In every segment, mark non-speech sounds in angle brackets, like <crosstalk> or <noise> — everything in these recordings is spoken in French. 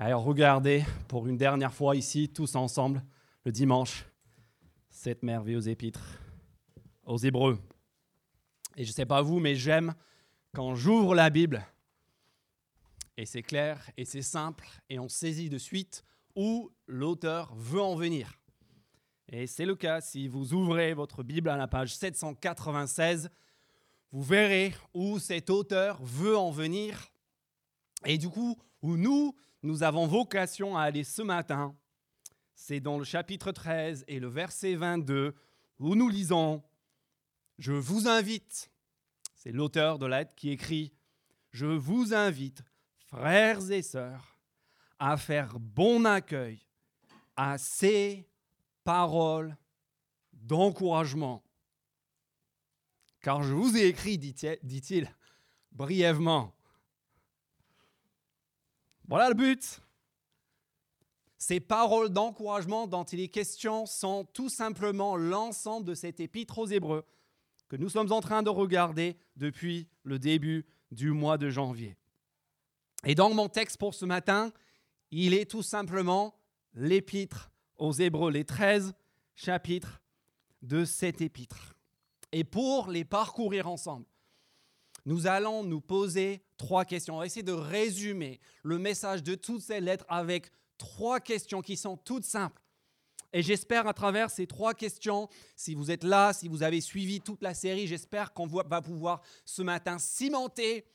Allez, regardez pour une dernière fois ici, tous ensemble, le dimanche, cette merveilleuse épître aux Hébreux. Et je ne sais pas vous, mais j'aime quand j'ouvre la Bible, et c'est clair, et c'est simple, et on saisit de suite où l'auteur veut en venir. Et c'est le cas si vous ouvrez votre Bible à la page 796, vous verrez où cet auteur veut en venir. Et du coup, où nous, nous avons vocation à aller ce matin, c'est dans le chapitre 13 et le verset 22 où nous lisons Je vous invite, c'est l'auteur de l'aide qui écrit Je vous invite, frères et sœurs, à faire bon accueil à ces paroles d'encouragement. Car je vous ai écrit, dit-il brièvement, voilà le but. Ces paroles d'encouragement dont il est question sont tout simplement l'ensemble de cette épître aux Hébreux que nous sommes en train de regarder depuis le début du mois de janvier. Et dans mon texte pour ce matin, il est tout simplement l'épître aux Hébreux, les 13 chapitres de cette épître. Et pour les parcourir ensemble, nous allons nous poser trois questions. On va essayer de résumer le message de toutes ces lettres avec trois questions qui sont toutes simples. Et j'espère à travers ces trois questions, si vous êtes là, si vous avez suivi toute la série, j'espère qu'on va pouvoir ce matin cimenter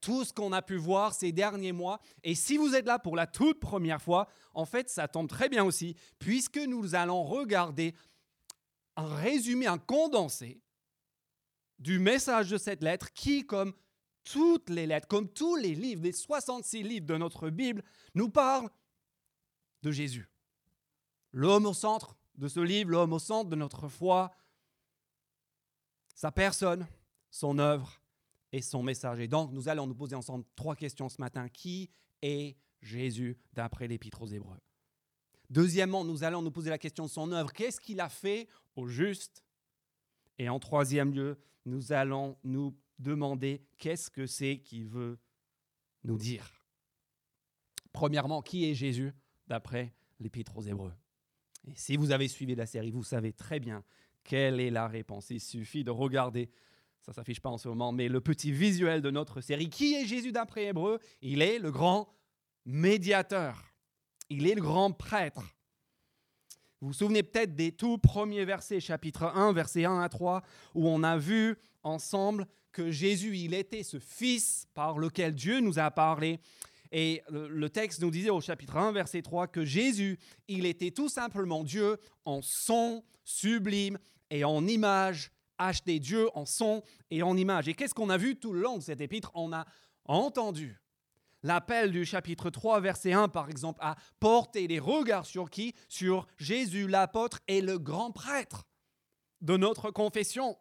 tout ce qu'on a pu voir ces derniers mois. Et si vous êtes là pour la toute première fois, en fait, ça tombe très bien aussi, puisque nous allons regarder un résumé, un condensé du message de cette lettre qui, comme toutes les lettres, comme tous les livres, les 66 livres de notre Bible, nous parlent de Jésus. L'homme au centre de ce livre, l'homme au centre de notre foi, sa personne, son œuvre et son message. Et donc, nous allons nous poser ensemble trois questions ce matin. Qui est Jésus d'après l'Épître aux Hébreux? Deuxièmement, nous allons nous poser la question de son œuvre. Qu'est-ce qu'il a fait au juste? Et en troisième lieu, nous allons nous demander qu'est-ce que c'est qu'il veut nous dire. Premièrement, qui est Jésus d'après l'Épître aux Hébreux? Et si vous avez suivi la série, vous savez très bien quelle est la réponse. Il suffit de regarder, ça ne s'affiche pas en ce moment, mais le petit visuel de notre série. Qui est Jésus d'après Hébreux? Il est le grand médiateur. Il est le grand prêtre. Vous vous souvenez peut-être des tout premiers versets, chapitre 1, versets 1 à 3, où on a vu ensemble que Jésus, il était ce Fils par lequel Dieu nous a parlé. Et le texte nous disait au chapitre 1, verset 3, que Jésus, il était tout simplement Dieu en son sublime et en image, acheté Dieu en son et en image. Et qu'est-ce qu'on a vu tout le long de cet épître? On a entendu l'appel du chapitre 3, verset 1, par exemple, à porter les regards sur qui? Sur Jésus, l'apôtre et le grand prêtre de notre confession.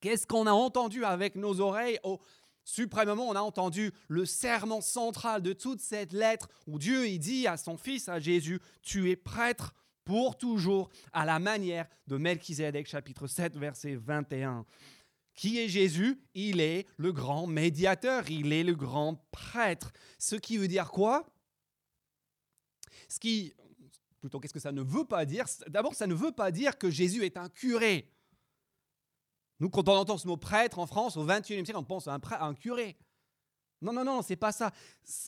Qu'est-ce qu'on a entendu avec nos oreilles? Au Suprêmement, on a entendu le serment central de toute cette lettre où Dieu y dit à son Fils, à Jésus, tu es prêtre pour toujours, à la manière de Melchizedek, chapitre 7, verset 21. Qui est Jésus? Il est le grand médiateur, il est le grand prêtre. Ce qui veut dire quoi? Ce qui, plutôt, qu'est-ce que ça ne veut pas dire? D'abord, ça ne veut pas dire que Jésus est un curé. Nous, quand on entend ce mot prêtre en France, au XXIe siècle, on pense à un, un curé. Non, non, non, c'est pas ça.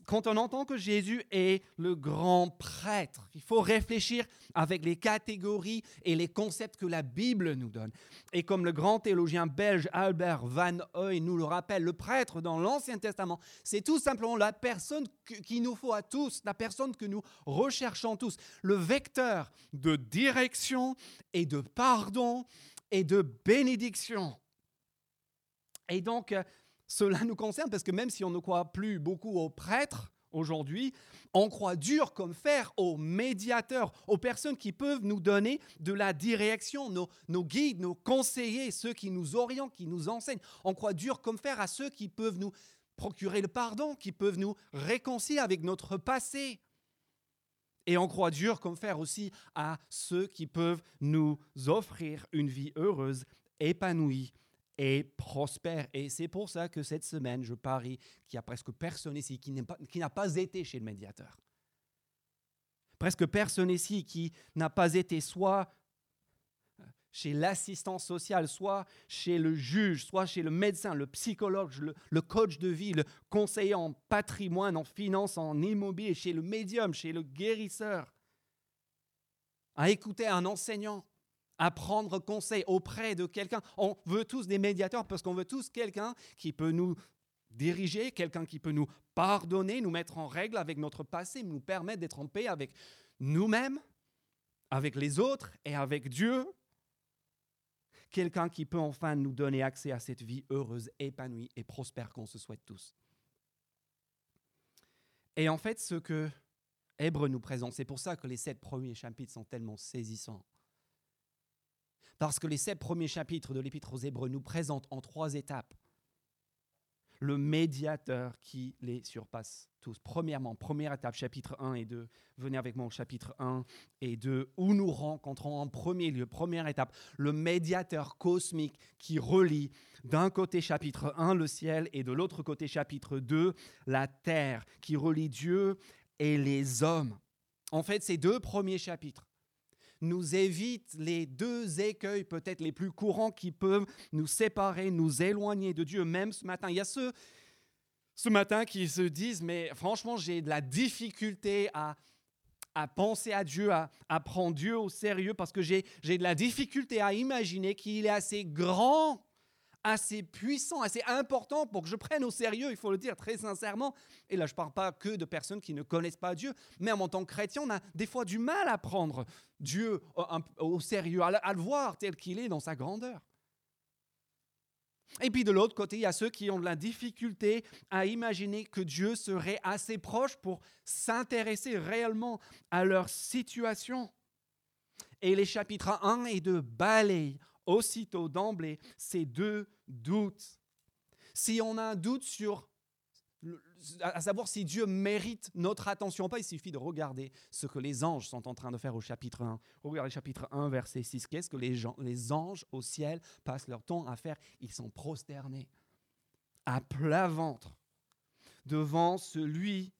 Quand on entend que Jésus est le grand prêtre, il faut réfléchir avec les catégories et les concepts que la Bible nous donne. Et comme le grand théologien belge Albert Van Hoy nous le rappelle, le prêtre dans l'Ancien Testament, c'est tout simplement la personne qu'il nous faut à tous, la personne que nous recherchons tous, le vecteur de direction et de pardon et de bénédiction. Et donc, cela nous concerne parce que même si on ne croit plus beaucoup aux prêtres aujourd'hui, on croit dur comme fer aux médiateurs, aux personnes qui peuvent nous donner de la direction, nos, nos guides, nos conseillers, ceux qui nous orientent, qui nous enseignent. On croit dur comme fer à ceux qui peuvent nous procurer le pardon, qui peuvent nous réconcilier avec notre passé. Et on croit dur comme fer aussi à ceux qui peuvent nous offrir une vie heureuse, épanouie et prospère. Et c'est pour ça que cette semaine, je parie qu'il y a presque personne ici qui n'a pas, pas été chez le médiateur. Presque personne ici qui n'a pas été soit chez l'assistant social, soit chez le juge, soit chez le médecin, le psychologue, le, le, coach de vie, le conseiller en patrimoine, en finance, en immobilier, chez le médium, chez le guérisseur, à écouter un enseignant, à prendre conseil auprès de quelqu'un. On veut tous des médiateurs parce qu'on veut tous quelqu'un qui peut nous diriger, quelqu'un qui peut nous pardonner, nous mettre en règle avec notre passé, nous permettre d'être en paix avec nous-mêmes, avec les autres et avec Dieu. Quelqu'un qui peut enfin nous donner accès à cette vie heureuse, épanouie et prospère qu'on se souhaite tous. Et en fait, ce que Hébreu nous présente, c'est pour ça que les sept premiers chapitres sont tellement saisissants. Parce que les sept premiers chapitres de l'Épître aux Hébreux nous présentent en trois étapes le médiateur qui les surpasse tous. Premièrement, première étape, chapitre 1 et 2. Venez avec moi au chapitre 1 et 2, où nous rencontrons en premier lieu, première étape, le médiateur cosmique qui relie d'un côté chapitre 1 le ciel et de l'autre côté chapitre 2 la terre, qui relie Dieu et les hommes. En fait, ces deux premiers chapitres nous évite les deux écueils peut-être les plus courants qui peuvent nous séparer, nous éloigner de Dieu, même ce matin. Il y a ceux ce matin qui se disent, mais franchement, j'ai de la difficulté à, à penser à Dieu, à, à, prendre Dieu au sérieux, parce que j'ai de la difficulté à imaginer qu'il est assez grand assez puissant, assez important pour que je prenne au sérieux, il faut le dire très sincèrement. Et là, je ne parle pas que de personnes qui ne connaissent pas Dieu, mais en tant que chrétien, on a des fois du mal à prendre Dieu au, sérieux, à le voir tel qu'il est dans sa grandeur. Et puis de l'autre côté, il y a ceux qui ont de la difficulté à imaginer que Dieu serait assez proche pour s'intéresser réellement à leur situation. Et les chapitres 1 et 2 balayent aussitôt d'emblée ces deux doutes. Si on a un doute sur à savoir si Dieu mérite notre attention pas, il suffit de regarder ce que les anges sont en train de faire au chapitre 1. Regardez chapitre 1, verset 6. Qu'est-ce que les, les anges au ciel passent leur temps à faire? Ils sont prosternés à plat ventre devant celui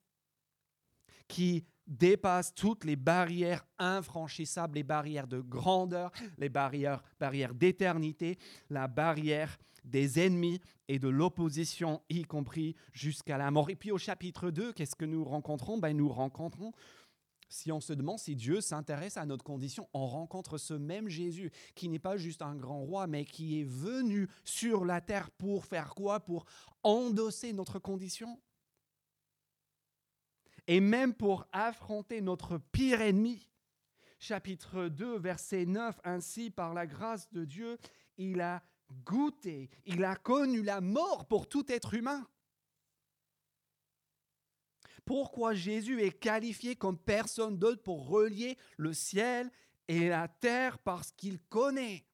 qui dépasse toutes les barrières infranchissables, les barrières de grandeur, les barrières, barrières d'éternité, la barrière des ennemis et de l'opposition, y compris jusqu'à la mort. Et puis au chapitre 2, qu'est-ce que nous rencontrons? Ben, Nous rencontrons, si on se demande si Dieu s'intéresse à notre condition, on rencontre ce même Jésus qui n'est pas juste un grand roi, mais qui est venu sur la terre pour faire quoi? Pour endosser notre condition? Et même pour affronter notre pire ennemi. Chapitre 2, verset 9, ainsi par la grâce de Dieu, il a goûté, il a connu la mort pour tout être humain. Pourquoi Jésus est qualifié comme personne d'autre pour relier le ciel et la terre parce qu'il connaît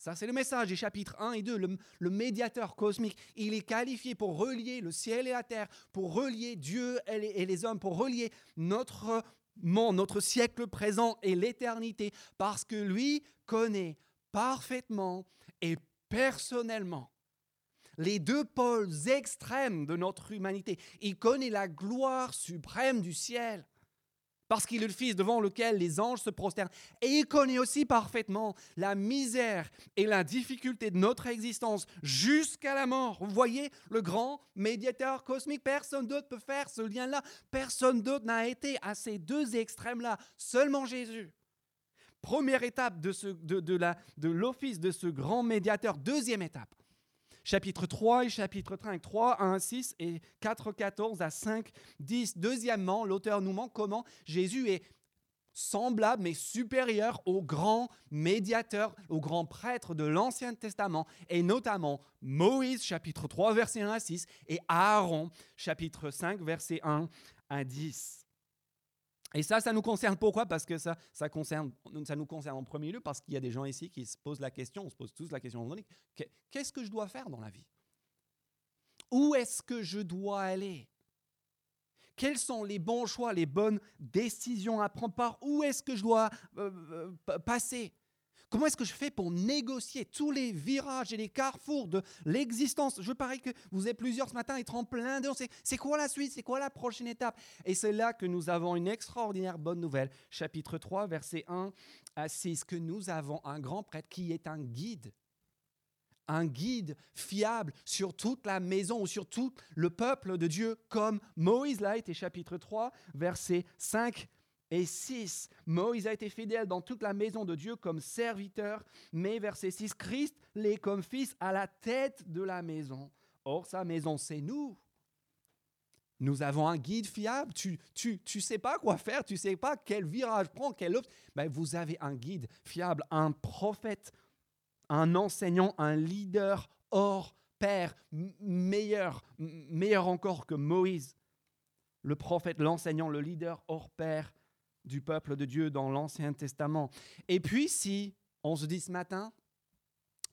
ça, c'est le message des chapitres 1 et 2. Le, médiateur cosmique, il est qualifié pour relier le ciel et la terre, pour relier Dieu et les, hommes, pour relier notre monde, notre siècle présent et l'éternité, parce que lui connaît parfaitement et personnellement les deux pôles extrêmes de notre humanité. Il connaît la gloire suprême du ciel parce qu'il est le Fils devant lequel les anges se prosternent. Et il connaît aussi parfaitement la misère et la difficulté de notre existence jusqu'à la mort. Vous voyez, le grand médiateur cosmique, personne d'autre peut faire ce lien-là. Personne d'autre n'a été à ces deux extrêmes-là, seulement Jésus. Première étape de, ce, de, de l'office de ce grand médiateur. Deuxième étape, chapitre 3 et chapitre 5, 3, 1, 6 et 4, 14 à 5, 10. Deuxièmement, l'auteur nous montre comment Jésus est semblable mais supérieur au grand médiateur, au grand prêtre de l'Ancien Testament, et notamment Moïse, chapitre 3, verset 1 à 6, et Aaron, chapitre 5, verset 1 à 10. Et ça, ça nous concerne. Pourquoi? Parce que ça, nous concerne en premier lieu parce qu'il y a des gens ici qui se posent la question, on se pose tous la question, qu'est-ce que je dois faire dans la vie? Où est-ce que je dois aller? Quels sont les bons choix, les bonnes décisions à prendre? Par où est-ce que je dois euh, euh, passer? Comment est-ce que je fais pour négocier tous les virages et les carrefours de l'existence? Je parie que vous êtes plusieurs ce matin être en plein dedans. C'est quoi la suite? C'est quoi la prochaine étape? Et c'est là que nous avons une extraordinaire bonne nouvelle. Chapitre 3, verset 1 à 6, que nous avons un grand prêtre qui est un guide. Un guide fiable sur toute la maison ou sur tout le peuple de Dieu, comme Moïse l'a été, chapitre 3, verset 5 et 6. Moïse a été fidèle dans toute la maison de Dieu comme serviteur, mais verset 6, Christ l'est comme fils à la tête de la maison. Or, sa maison, c'est nous. Nous avons un guide fiable. Tu tu, tu sais pas quoi faire, tu sais pas quel virage prendre, quel autre. Ben, vous avez un guide fiable, un prophète, un enseignant, un leader hors père, meilleur, meilleur encore que Moïse, le prophète, l'enseignant, le leader hors père du peuple de Dieu dans l'Ancien Testament. Et puis si on se dit ce matin,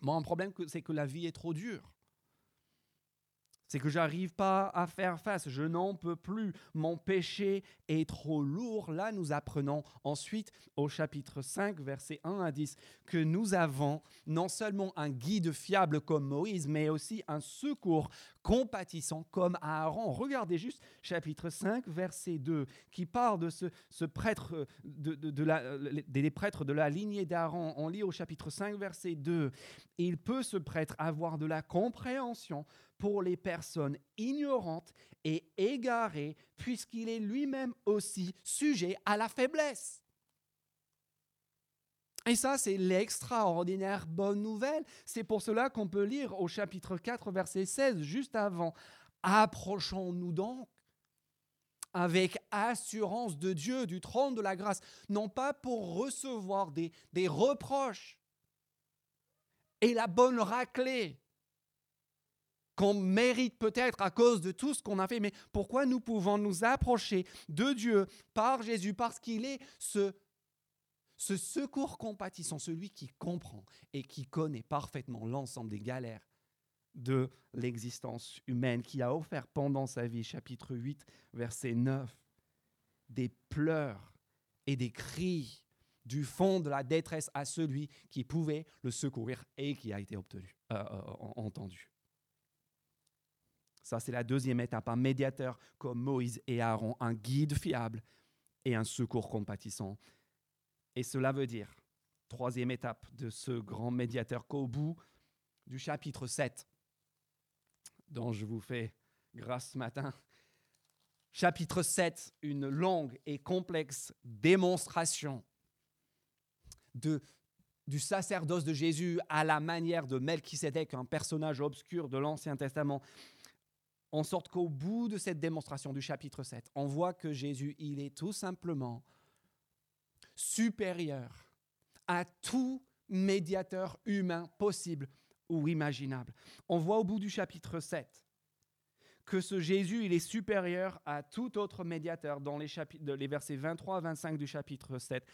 un problème, c'est que la vie est trop dure c'est que j'arrive pas à faire face, je n'en peux plus, mon péché est trop lourd. Là, nous apprenons ensuite au chapitre 5, versets 1 à 10, que nous avons non seulement un guide fiable comme Moïse, mais aussi un secours compatissant comme Aaron. Regardez juste chapitre 5, verset 2, qui parle de ce, prêtre, de, des prêtres de la lignée d'Aaron. On lit au chapitre 5, verset 2, il peut ce prêtre avoir de la compréhension pour les personnes ignorantes et égarées, puisqu'il est lui-même aussi sujet à la faiblesse. Et ça, c'est l'extraordinaire bonne nouvelle. C'est pour cela qu'on peut lire au chapitre 4, verset 16, juste avant. Approchons-nous donc avec assurance de Dieu, du trône de la grâce, non pas pour recevoir des, des reproches et la bonne raclée, qu'on mérite peut-être à cause de tout ce qu'on a fait, mais pourquoi nous pouvons nous approcher de Dieu par Jésus? Parce qu'il est ce, ce secours compatissant, celui qui comprend et qui connaît parfaitement l'ensemble des galères de l'existence humaine, qui a offert pendant sa vie, chapitre 8, verset 9, des pleurs et des cris du fond de la détresse à celui qui pouvait le secourir et qui a été obtenu, euh, euh, entendu. Ça, c'est la deuxième étape, un médiateur comme Moïse et Aaron, un guide fiable et un secours compatissant. Et cela veut dire, troisième étape de ce grand médiateur, qu'au bout du chapitre 7, dont je vous fais grâce ce matin, chapitre 7, une longue et complexe démonstration du sacerdoce de Jésus à la manière de Melchisédek, un personnage obscur de l'Ancien Testament, en sorte qu'au bout de cette démonstration du chapitre 7, on voit que Jésus, il est tout simplement supérieur à tout médiateur humain possible ou imaginable. On voit au bout du chapitre 7 que ce Jésus, il est supérieur à tout autre médiateur dans les, les versets 23 à 25 du chapitre 7,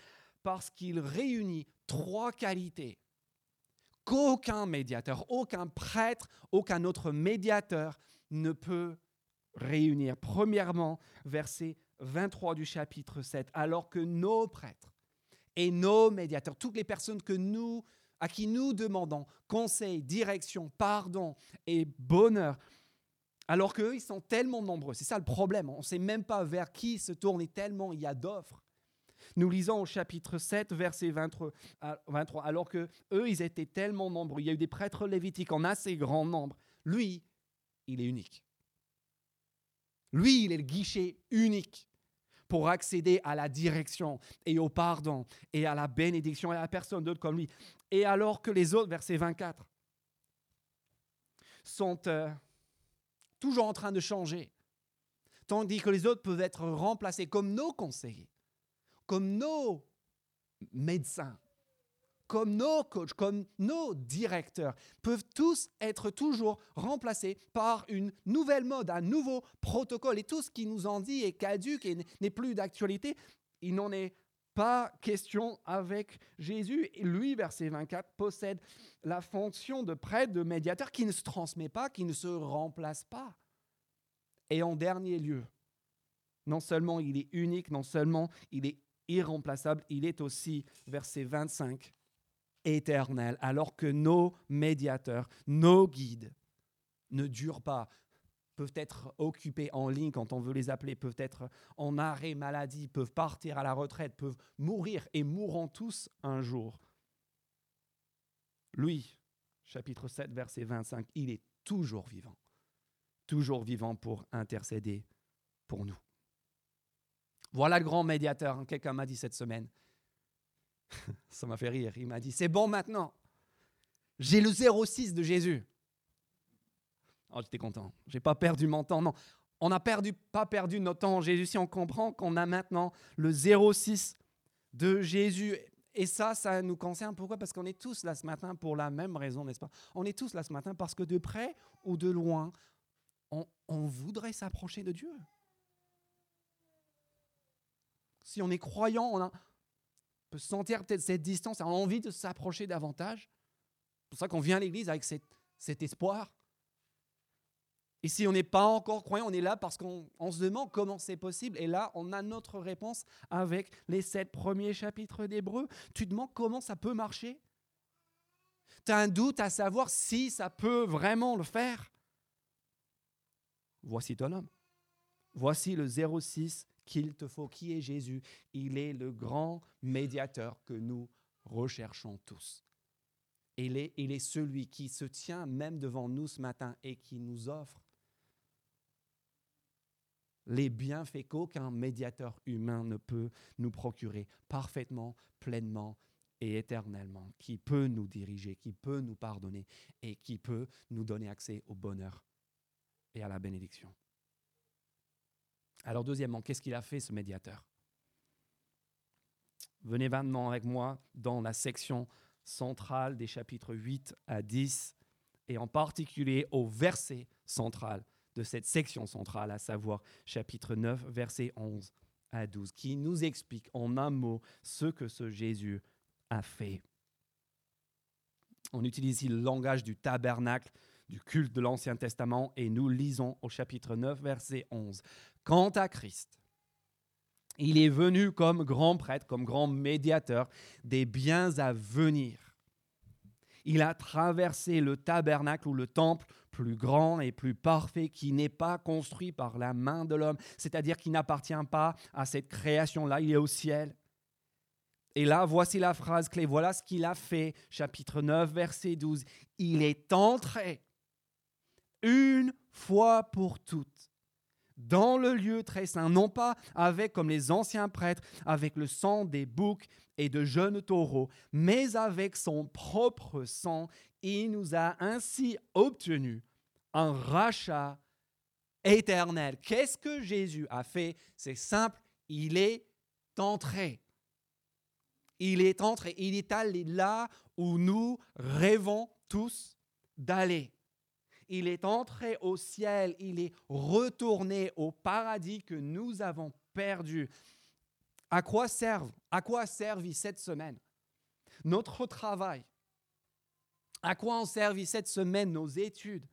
parce qu'il réunit trois qualités qu'aucun médiateur, aucun prêtre, aucun autre médiateur ne peut réunir. Premièrement, verset 23 du chapitre 7, alors que nos prêtres et nos médiateurs, toutes les personnes que nous, à qui nous demandons conseil, direction, pardon et bonheur, alors qu'eux, ils sont tellement nombreux. C'est ça le problème. On ne sait même pas vers qui se tourner tellement il y a d'offres. Nous lisons au chapitre 7, verset 23, alors que eux, ils étaient tellement nombreux. Il y a eu des prêtres lévitiques en assez grand nombre. Lui, il est unique. Lui, il est le guichet unique pour accéder à la direction et au pardon et à la bénédiction et à personne d'autre comme lui. Et alors que les autres, verset 24, sont euh, toujours en train de changer, tandis que les autres peuvent être remplacés comme nos conseillers, comme nos médecins, comme nos coachs, comme nos directeurs, peuvent tous être toujours remplacés par une nouvelle mode, un nouveau protocole. Et tout ce qui nous en dit est caduque et n'est plus d'actualité. Il n'en est pas question avec Jésus. Et lui, verset 24, possède la fonction de prêtre, de médiateur qui ne se transmet pas, qui ne se remplace pas. Et en dernier lieu, non seulement il est unique, non seulement il est irremplaçable, il est aussi, verset 25, éternel, alors que nos médiateurs, nos guides ne durent pas, peuvent être occupés en ligne quand on veut les appeler, peuvent être en arrêt maladie, peuvent partir à la retraite, peuvent mourir et mourront tous un jour. Lui, chapitre 7, verset 25, il est toujours vivant, toujours vivant pour intercéder pour nous. Voilà le grand médiateur, hein, quelqu'un m'a dit cette semaine. <laughs> Ça m'a fait rire, il m'a dit, c'est bon maintenant, j'ai le 06 de Jésus. Oh, j'étais content, j'ai pas perdu mon temps, non. On n'a perdu, pas perdu notre temps en Jésus si on comprend qu'on a maintenant le 06 de Jésus. Et ça, ça nous concerne. Pourquoi? Parce qu'on est tous là ce matin pour la même raison, n'est-ce pas? On est tous là ce matin parce que de près ou de loin, on, on voudrait s'approcher de Dieu. Si on est croyant, on, a, peut sentir peut-être cette distance, a envie de s'approcher davantage. C'est pour ça qu'on vient à l'église avec cet espoir. Et si on n'est pas encore croyant, on est là parce qu'on se demande comment c'est possible. Et là, on a notre réponse avec les sept premiers chapitres d'Hébreu. Tu demandes comment ça peut marcher Tu as un doute à savoir si ça peut vraiment le faire Voici ton homme. Voici le 06 qu'il te faut. Qui est Jésus Il est le grand médiateur que nous recherchons tous. Il est, il est celui qui se tient même devant nous ce matin et qui nous offre les bienfaits qu'aucun médiateur humain ne peut nous procurer parfaitement, pleinement et éternellement, qui peut nous diriger, qui peut nous pardonner et qui peut nous donner accès au bonheur et à la bénédiction. Alors deuxièmement, qu'est-ce qu'il a fait ce médiateur? Venez maintenant avec moi dans la section centrale des chapitres 8 à 10 et en particulier au verset central de cette section centrale, à savoir chapitre 9, verset 11 à 12, qui nous explique en un mot ce que ce Jésus a fait. On utilise ici le langage du tabernacle, du culte de l'Ancien Testament, et nous lisons au chapitre 9, verset 11. Quant à Christ, il est venu comme grand prêtre, comme grand médiateur des biens à venir. Il a traversé le tabernacle ou le temple plus grand et plus parfait qui n'est pas construit par la main de l'homme, c'est-à-dire qui n'appartient pas à cette création-là, il est au ciel. Et là, voici la phrase clé, voilà ce qu'il a fait, chapitre 9, verset 12. Il est entré une fois pour toutes dans le lieu très saint, non pas avec, comme les anciens prêtres, avec le sang des boucs et de jeunes taureaux, mais avec son propre sang, il nous a ainsi obtenu un rachat éternel. Qu'est-ce que Jésus a fait? C'est simple, il est entré. Il est entré, il est allé là où nous rêvons tous d'aller. Il est entré au ciel, il est retourné au paradis que nous avons perdu. À quoi servent À quoi servi cette semaine Notre travail? À quoi ont servi cette semaine nos études?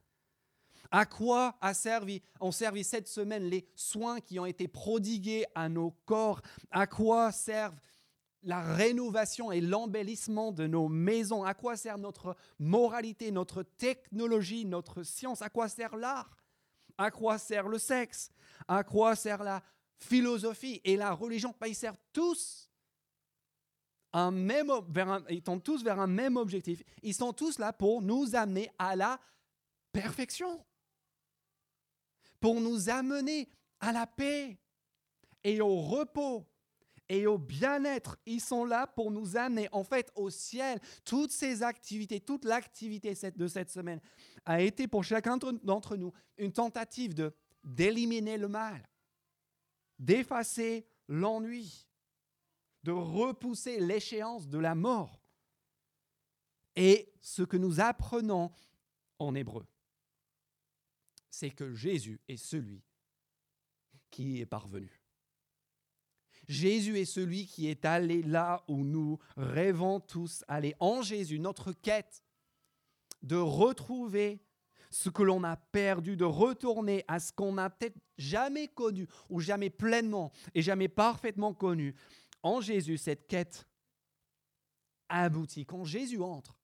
À quoi a servi, ont servi cette semaine les soins qui ont été prodigués à nos corps? À quoi servent la rénovation et l'embellissement de nos maisons. À quoi sert notre moralité, notre technologie, notre science? À quoi sert l'art? À quoi sert le sexe? À quoi sert la philosophie et la religion? Ils servent tous un même, vers ils tendent tous vers un même objectif. Ils sont tous là pour nous amener à la perfection, pour nous amener à la paix et au repos et au bien-être. Ils sont là pour nous amener en fait au ciel. Toutes ces activités, toute l'activité de cette semaine a été pour chacun d'entre nous une tentative d'éliminer le mal, d'effacer l'ennui, de repousser l'échéance de la mort. Et ce que nous apprenons en hébreu, c'est que Jésus est celui qui est parvenu. Jésus est celui qui est allé là où nous rêvons tous aller. En Jésus, notre quête de retrouver ce que l'on a perdu, de retourner à ce qu'on n'a peut-être jamais connu ou jamais pleinement et jamais parfaitement connu, en Jésus, cette quête abouti. Quand Jésus entre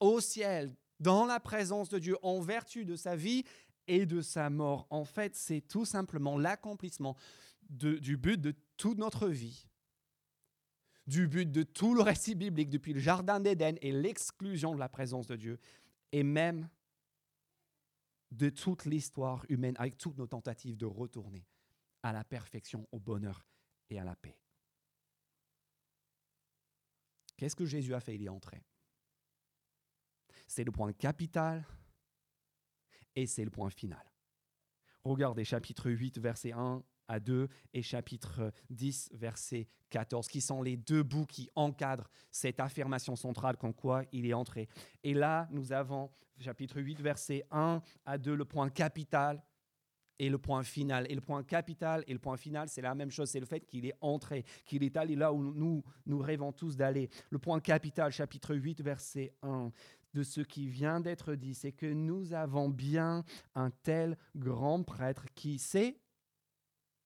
au ciel, dans la présence de Dieu, en vertu de sa vie et de sa mort, en fait, c'est tout simplement l'accomplissement du but de toute notre vie, du but de tout le récit biblique depuis le Jardin d'Éden et l'exclusion de la présence de Dieu, et même de toute l'histoire humaine, avec toutes nos tentatives de retourner à la perfection, au bonheur et à la paix. Qu'est-ce que Jésus a fait? Il est entré. C'est le point capital et c'est le point final. Regardez chapitre 8, verset 1 à 2 et chapitre 10, verset 14, qui sont les deux bouts qui encadrent cette affirmation centrale qu'en quoi il est entré. Et là, nous avons chapitre 8, verset 1 à 2, le point capital et le point final. Et le point capital et le point final, c'est la même chose, c'est le fait qu'il est entré, qu'il est allé là où nous, nous rêvons tous d'aller. Le point capital, chapitre 8, verset 1 de ce qui vient d'être dit, c'est que nous avons bien un tel grand prêtre qui sait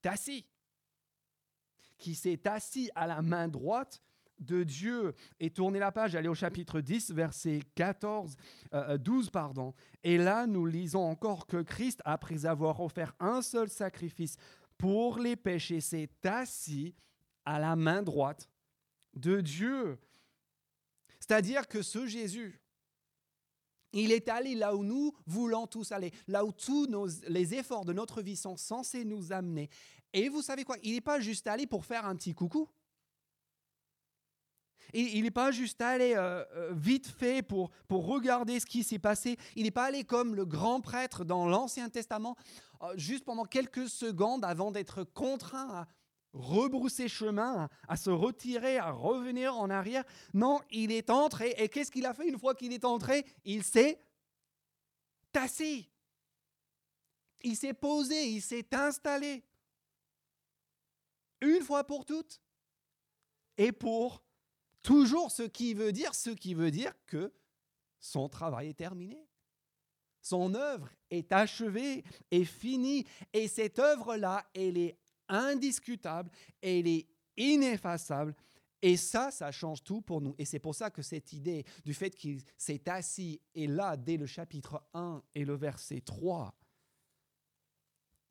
assis, qui s'est assis à la main droite de Dieu. Et tournez la page, allez au chapitre 10, verset 14, 12, euh, pardon. Et là, nous lisons encore que Christ, après avoir offert un seul sacrifice pour les péchés, s'est assis à la main droite de Dieu. C'est-à-dire que ce Jésus, il est allé là où nous voulons tous aller, là où tous les efforts de notre vie sont censés nous amener. Et vous savez quoi? Il n'est pas juste allé pour faire un petit coucou. Il n'est pas juste allé euh, euh, vite fait pour, pour regarder ce qui s'est passé. Il n'est pas allé comme le grand prêtre dans l'Ancien Testament, euh, juste pendant quelques secondes avant d'être contraint à rebrousser chemin, à se retirer, à revenir en arrière. Non, il est entré. Et qu'est-ce qu'il a fait une fois qu'il est entré? Il s'est tassé. Il s'est posé, il s'est installé. Une fois pour toutes et pour toujours, ce qui veut dire, ce qui veut dire que son travail est terminé. Son œuvre est achevée, est finie. Et cette œuvre-là, elle est indiscutable, elle est ineffaçable. Et ça, ça change tout pour nous. Et c'est pour ça que cette idée du fait qu'il s'est assis est là dès le chapitre 1 et le verset 3,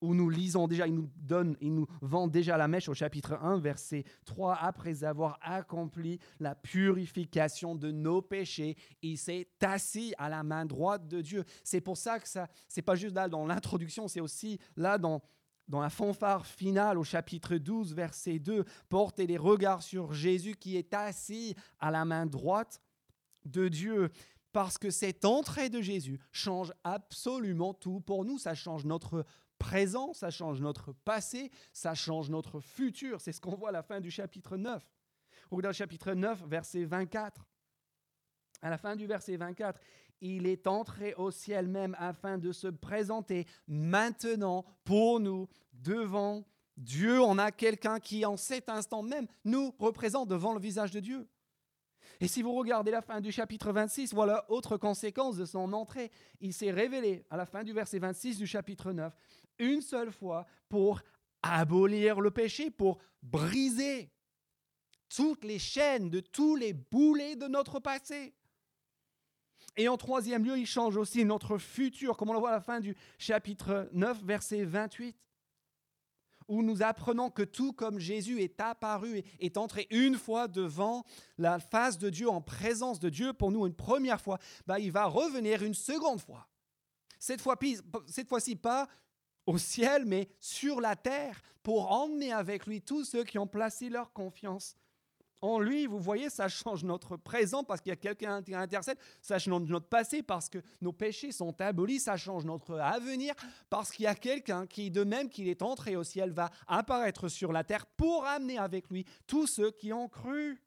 où nous lisons déjà, il nous donne, il nous vend déjà la mèche au chapitre 1, verset 3, après avoir accompli la purification de nos péchés, il s'est assis à la main droite de Dieu. C'est pour ça que ça, c'est pas juste là dans l'introduction, c'est aussi là dans dans la fanfare finale au chapitre 12, verset 2, portez les regards sur Jésus qui est assis à la main droite de Dieu. Parce que cette entrée de Jésus change absolument tout pour nous. Ça change notre présent, ça change notre passé, ça change notre futur. C'est ce qu'on voit à la fin du chapitre 9. Ou dans le chapitre 9, verset 24. À la fin du verset 24, il est entré au ciel même afin de se présenter maintenant pour nous devant Dieu. On a quelqu'un qui, en cet instant même, nous représente devant le visage de Dieu. Et si vous regardez la fin du chapitre 26, voilà autre conséquence de son entrée. Il s'est révélé à la fin du verset 26 du chapitre 9, une seule fois pour abolir le péché, pour briser toutes les chaînes de tous les boulets de notre passé. Et en troisième lieu, il change aussi notre futur, comme on le voit à la fin du chapitre 9, verset 28, où nous apprenons que tout comme Jésus est apparu, est entré une fois devant la face de Dieu, en présence de Dieu pour nous une première fois, bah, il va revenir une seconde fois. Cette fois-ci, cette fois-ci pas au ciel, mais sur la terre, pour emmener avec lui tous ceux qui ont placé leur confiance en lui, vous voyez, ça change notre présent parce qu'il y a quelqu'un qui intercède, ça change notre passé parce que nos péchés sont abolis, ça change notre avenir parce qu'il y a quelqu'un qui, de même qu'il est entré au ciel, va apparaître sur la terre pour amener avec lui tous ceux qui ont cru.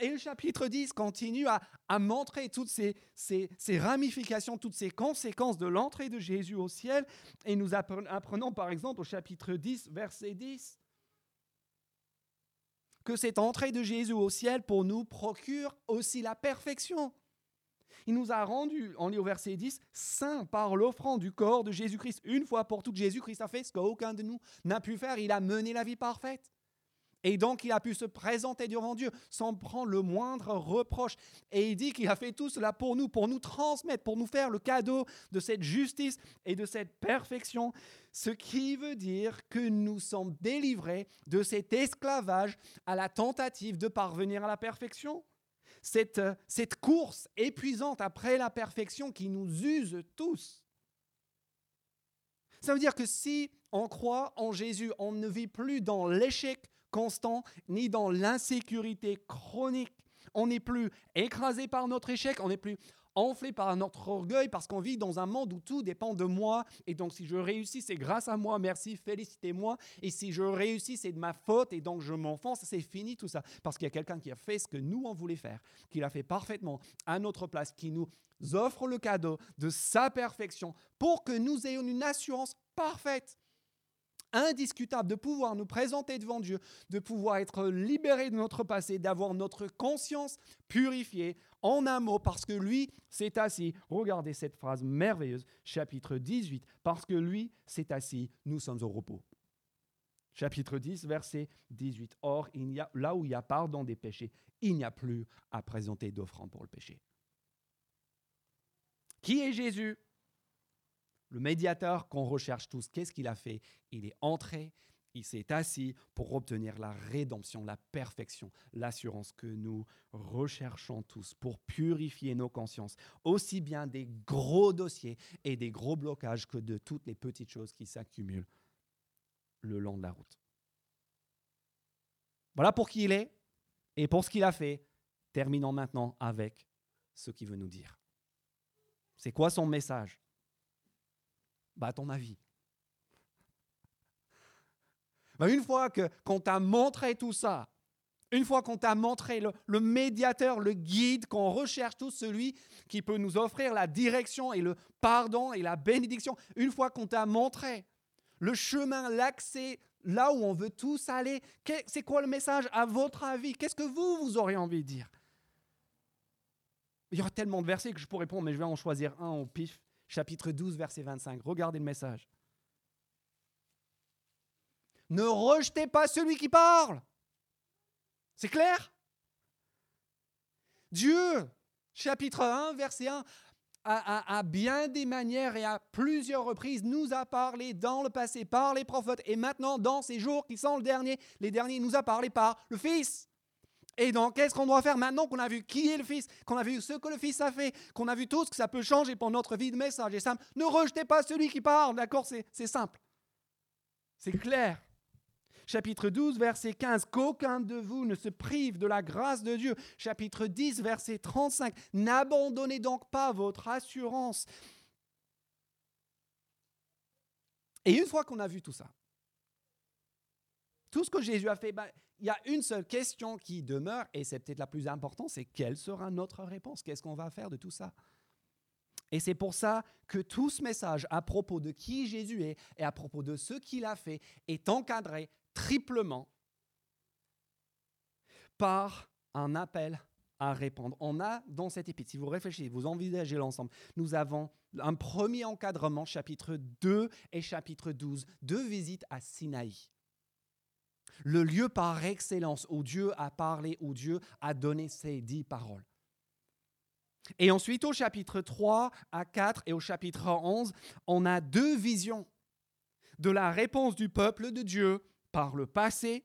Et le chapitre 10 continue à, montrer toutes ces, ces, ramifications, toutes ces conséquences de l'entrée de Jésus au ciel. Et nous apprenons par exemple au chapitre 10, verset 10 que cette entrée de Jésus au ciel pour nous procure aussi la perfection. Il nous a rendus, on lit au verset 10, saints par l'offrande du corps de Jésus-Christ. Une fois pour toutes, Jésus-Christ a fait ce qu'aucun de nous n'a pu faire. Il a mené la vie parfaite. Et donc, il a pu se présenter devant Dieu sans prendre le moindre reproche. Et il dit qu'il a fait tout cela pour nous, pour nous transmettre, pour nous faire le cadeau de cette justice et de cette perfection. Ce qui veut dire que nous sommes délivrés de cet esclavage à la tentative de parvenir à la perfection. Cette, cette course épuisante après la perfection qui nous use tous. Ça veut dire que si on croit en Jésus, on ne vit plus dans l'échec constant ni dans l'insécurité chronique. On n'est plus écrasé par notre échec, on n'est plus enflé par notre orgueil parce qu'on vit dans un monde où tout dépend de moi. Et donc si je réussis, c'est grâce à moi, merci, félicitez-moi. Et si je réussis, c'est de ma faute et donc je m'enfonce, c'est fini tout ça. Parce qu'il y a quelqu'un qui a fait ce que nous, on voulait faire, qui l'a fait parfaitement à notre place, qui nous offre le cadeau de sa perfection pour que nous ayons une assurance parfaite indiscutable de pouvoir nous présenter devant Dieu, de pouvoir être libérés de notre passé, d'avoir notre conscience purifiée en un mot, parce que lui s'est assis. Regardez cette phrase merveilleuse, chapitre 18, parce que lui s'est assis, nous sommes au repos. Chapitre 10, verset 18. Or, il là où il y a pardon des péchés, il n'y a plus à présenter d'offrande pour le péché. Qui est Jésus? Le médiateur qu'on recherche tous, qu'est-ce qu'il a fait? Il est entré, il s'est assis pour obtenir la rédemption, la perfection, l'assurance que nous recherchons tous pour purifier nos consciences, aussi bien des gros dossiers et des gros blocages que de toutes les petites choses qui s'accumulent le long de la route. Voilà pour qui il est et pour ce qu'il a fait. Terminons maintenant avec ce qu'il veut nous dire. C'est quoi son message? Bah, à ton avis. Bah, une fois qu'on t'a montré tout ça, une fois qu'on t'a montré le, médiateur, le guide, qu'on recherche tout celui qui peut nous offrir la direction et le pardon et la bénédiction, une fois qu'on t'a montré le chemin, l'accès, là où on veut tous aller, c'est quoi le message à votre avis Qu'est-ce que vous, vous aurez envie de dire? Il y aura tellement de versets que je pourrais répondre, mais je vais en choisir un au pif chapitre 12, verset 25. Regardez le message. Ne rejetez pas celui qui parle. C'est clair? Dieu, chapitre 1, verset 1, à, bien des manières et à plusieurs reprises nous a parlé dans le passé par les prophètes et maintenant dans ces jours qui sont le dernier, les derniers nous a parlé par le Fils. Et donc, qu'est-ce qu'on doit faire maintenant qu'on a vu qui est le Fils, qu'on a vu ce que le Fils a fait, qu'on a vu tout ce que ça peut changer pour notre vie de message est simple? Ne rejetez pas celui qui parle, d'accord? C'est simple. C'est clair. Chapitre 12, verset 15, qu'aucun de vous ne se prive de la grâce de Dieu. Chapitre 10, verset 35, n'abandonnez donc pas votre assurance. Et une fois qu'on a vu tout ça, tout ce que Jésus a fait, ben, il y a une seule question qui demeure, et c'est peut-être la plus importante, c'est quelle sera notre réponse? Qu'est-ce qu'on va faire de tout ça? Et c'est pour ça que tout ce message à propos de qui Jésus est et à propos de ce qu'il a fait est encadré triplement par un appel à répondre. On a dans cette épître, si vous réfléchissez, vous envisagez l'ensemble, nous avons un premier encadrement, chapitre 2 et chapitre 12, deux visites à Sinaï le lieu par excellence où Dieu a parlé, où Dieu a donné ses dix paroles. Et ensuite, au chapitre 3 à 4 et au chapitre 11, on a deux visions de la réponse du peuple de Dieu par le passé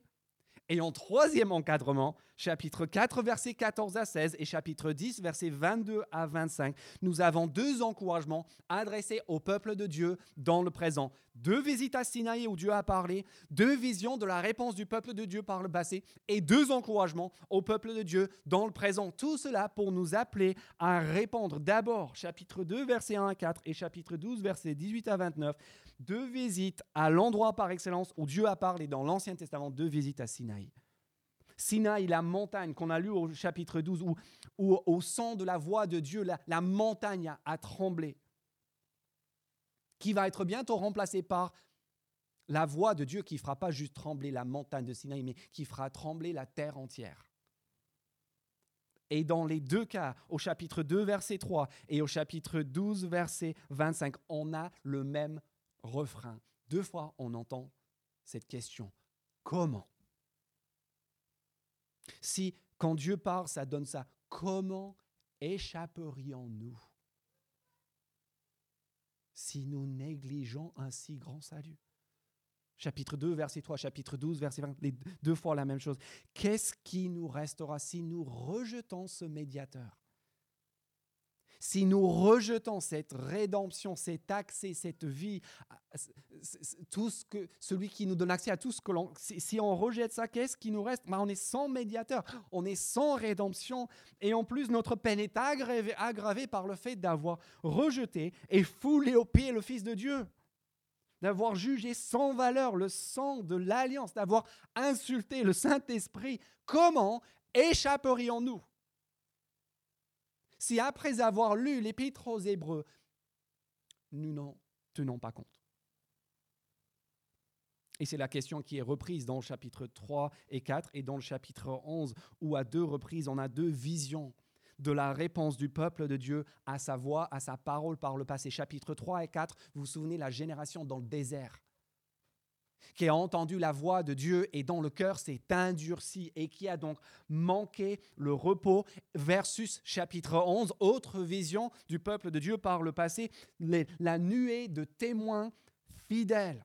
et en troisième encadrement, chapitre 4, versets 14 à 16 et chapitre 10, versets 22 à 25, nous avons deux encouragements adressés au peuple de Dieu dans le présent. Deux visites à Sinaï où Dieu a parlé, deux visions de la réponse du peuple de Dieu par le passé et deux encouragements au peuple de Dieu dans le présent. Tout cela pour nous appeler à répondre d'abord, chapitre 2, versets 1 à 4 et chapitre 12, versets 18 à 29, deux visites à l'endroit par excellence où Dieu a parlé dans l'Ancien Testament, deux visites à Sinaï. Sinaï, la montagne qu'on a lu au chapitre 12, où, au son de la voix de Dieu, la, montagne a, tremblé, qui va être bientôt remplacée par la voix de Dieu qui fera pas juste trembler la montagne de Sinaï, mais qui fera trembler la terre entière. Et dans les deux cas, au chapitre 2, verset 3 et au chapitre 12, verset 25, on a le même refrain. Deux fois, on entend cette question. Comment? Si quand Dieu parle, ça donne ça, comment échapperions-nous? Si nous négligeons un si grand salut Chapitre 2, verset 3, chapitre 12, verset 20, les deux fois la même chose. Qu'est-ce qui nous restera si nous rejetons ce médiateur? Si nous rejetons cette rédemption, cet accès, cette vie, tout ce que, celui qui nous donne accès à tout ce que l'on... Si, on rejette ça, qu'est-ce qui nous reste? Ben, On est sans médiateur, on est sans rédemption, et en plus notre peine est aggravée, aggravée par le fait d'avoir rejeté et foulé au pied le Fils de Dieu. D'avoir jugé sans valeur le sang de l'alliance, d'avoir insulté le Saint-Esprit, comment échapperions-nous? Si après avoir lu l'épître aux Hébreux, nous n'en tenons pas compte. Et c'est la question qui est reprise dans le chapitre 3 et 4 et dans le chapitre 11, où à deux reprises, on a deux visions de la réponse du peuple de Dieu à sa voix, à sa parole par le passé. Chapitre 3 et 4, vous vous souvenez, la génération dans le désert qui a entendu la voix de Dieu et dont le cœur s'est endurci et qui a donc manqué le repos, versus chapitre 11, autre vision du peuple de Dieu par le passé, la nuée de témoins fidèles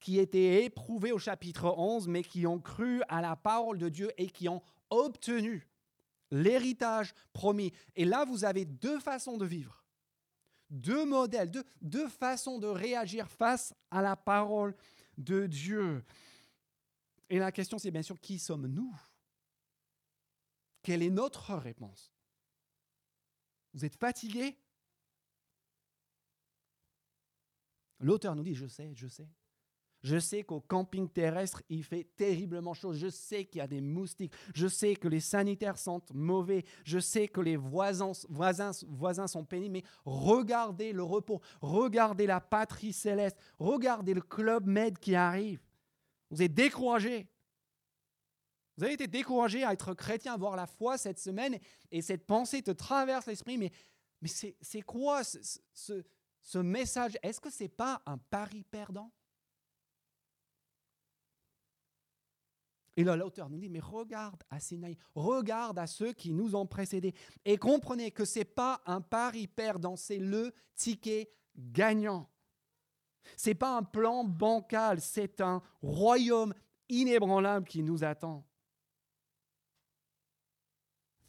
qui étaient éprouvés au chapitre 11, mais qui ont cru à la parole de Dieu et qui ont obtenu l'héritage promis. Et là, vous avez deux façons de vivre, deux modèles, deux, deux façons de réagir face à la parole de Dieu. Et la question, c'est bien sûr, qui sommes-nous? Quelle est notre réponse? Vous êtes fatigué? L'auteur nous dit, je sais, je sais. Je sais qu'au camping terrestre, il fait terriblement chaud. Je sais qu'il y a des moustiques. Je sais que les sanitaires sont mauvais. Je sais que les voisins, sont pénibles. Mais regardez le repos. Regardez la patrie céleste. Regardez le club med qui arrive. Vous êtes découragé. Vous avez été découragé à être chrétien, à avoir la foi cette semaine. Et cette pensée te traverse l'esprit. Mais, c'est quoi ce, ce, ce message? Est-ce que ce n'est pas un pari perdant? Et là, l'auteur nous dit, mais regarde à Sinaï, regarde à ceux qui nous ont précédés. Et comprenez que ce n'est pas un pari perdant, c'est le ticket gagnant. Ce n'est pas un plan bancal, c'est un royaume inébranlable qui nous attend.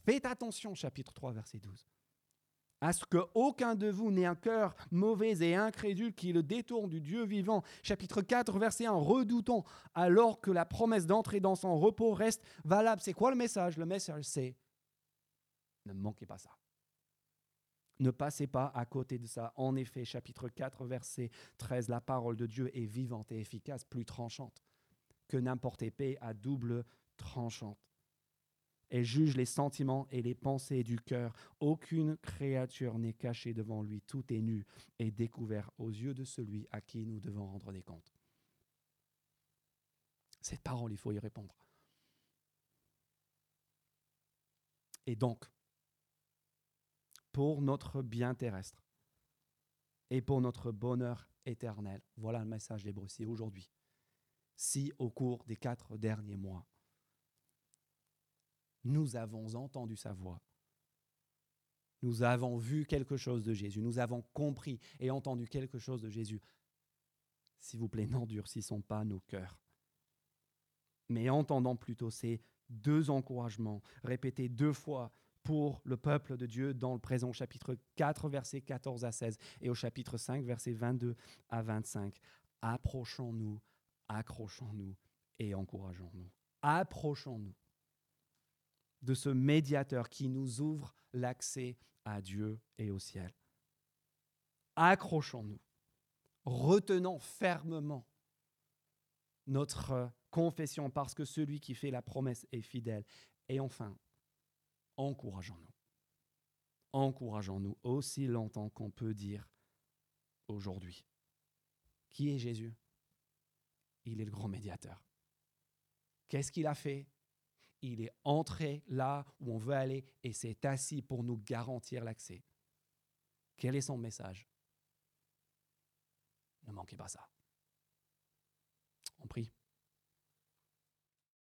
Faites attention, chapitre 3, verset 12 à ce qu'aucun de vous n'ait un cœur mauvais et incrédule qui le détourne du Dieu vivant. Chapitre 4, verset 1, redoutons alors que la promesse d'entrer dans son repos reste valable. C'est quoi le message? Le message, c'est ne manquez pas ça. Ne passez pas à côté de ça. En effet, chapitre 4, verset 13, la parole de Dieu est vivante et efficace, plus tranchante que n'importe épée à double tranchante et juge les sentiments et les pensées du cœur. Aucune créature n'est cachée devant lui, tout est nu et découvert aux yeux de celui à qui nous devons rendre des comptes. Cette parole, il faut y répondre. Et donc, pour notre bien terrestre et pour notre bonheur éternel, voilà le message des Bruxelles aujourd'hui. Si au cours des quatre derniers mois, nous avons entendu sa voix. Nous avons vu quelque chose de Jésus. Nous avons compris et entendu quelque chose de Jésus. S'il vous plaît, n'endurcissons pas nos cœurs. Mais entendons plutôt ces deux encouragements répétés deux fois pour le peuple de Dieu dans le présent chapitre 4, versets 14 à 16 et au chapitre 5, versets 22 à 25. Approchons-nous, accrochons-nous et encourageons-nous. Approchons-nous de ce médiateur qui nous ouvre l'accès à Dieu et au ciel. Accrochons-nous, retenons fermement notre confession parce que celui qui fait la promesse est fidèle. Et enfin, encourageons-nous. Encourageons-nous aussi longtemps qu'on peut dire aujourd'hui. Qui est Jésus? Il est le grand médiateur. Qu'est-ce qu'il a fait? Il est entré là où on veut aller et s'est assis pour nous garantir l'accès. Quel est son message? Ne manquez pas ça. On prie.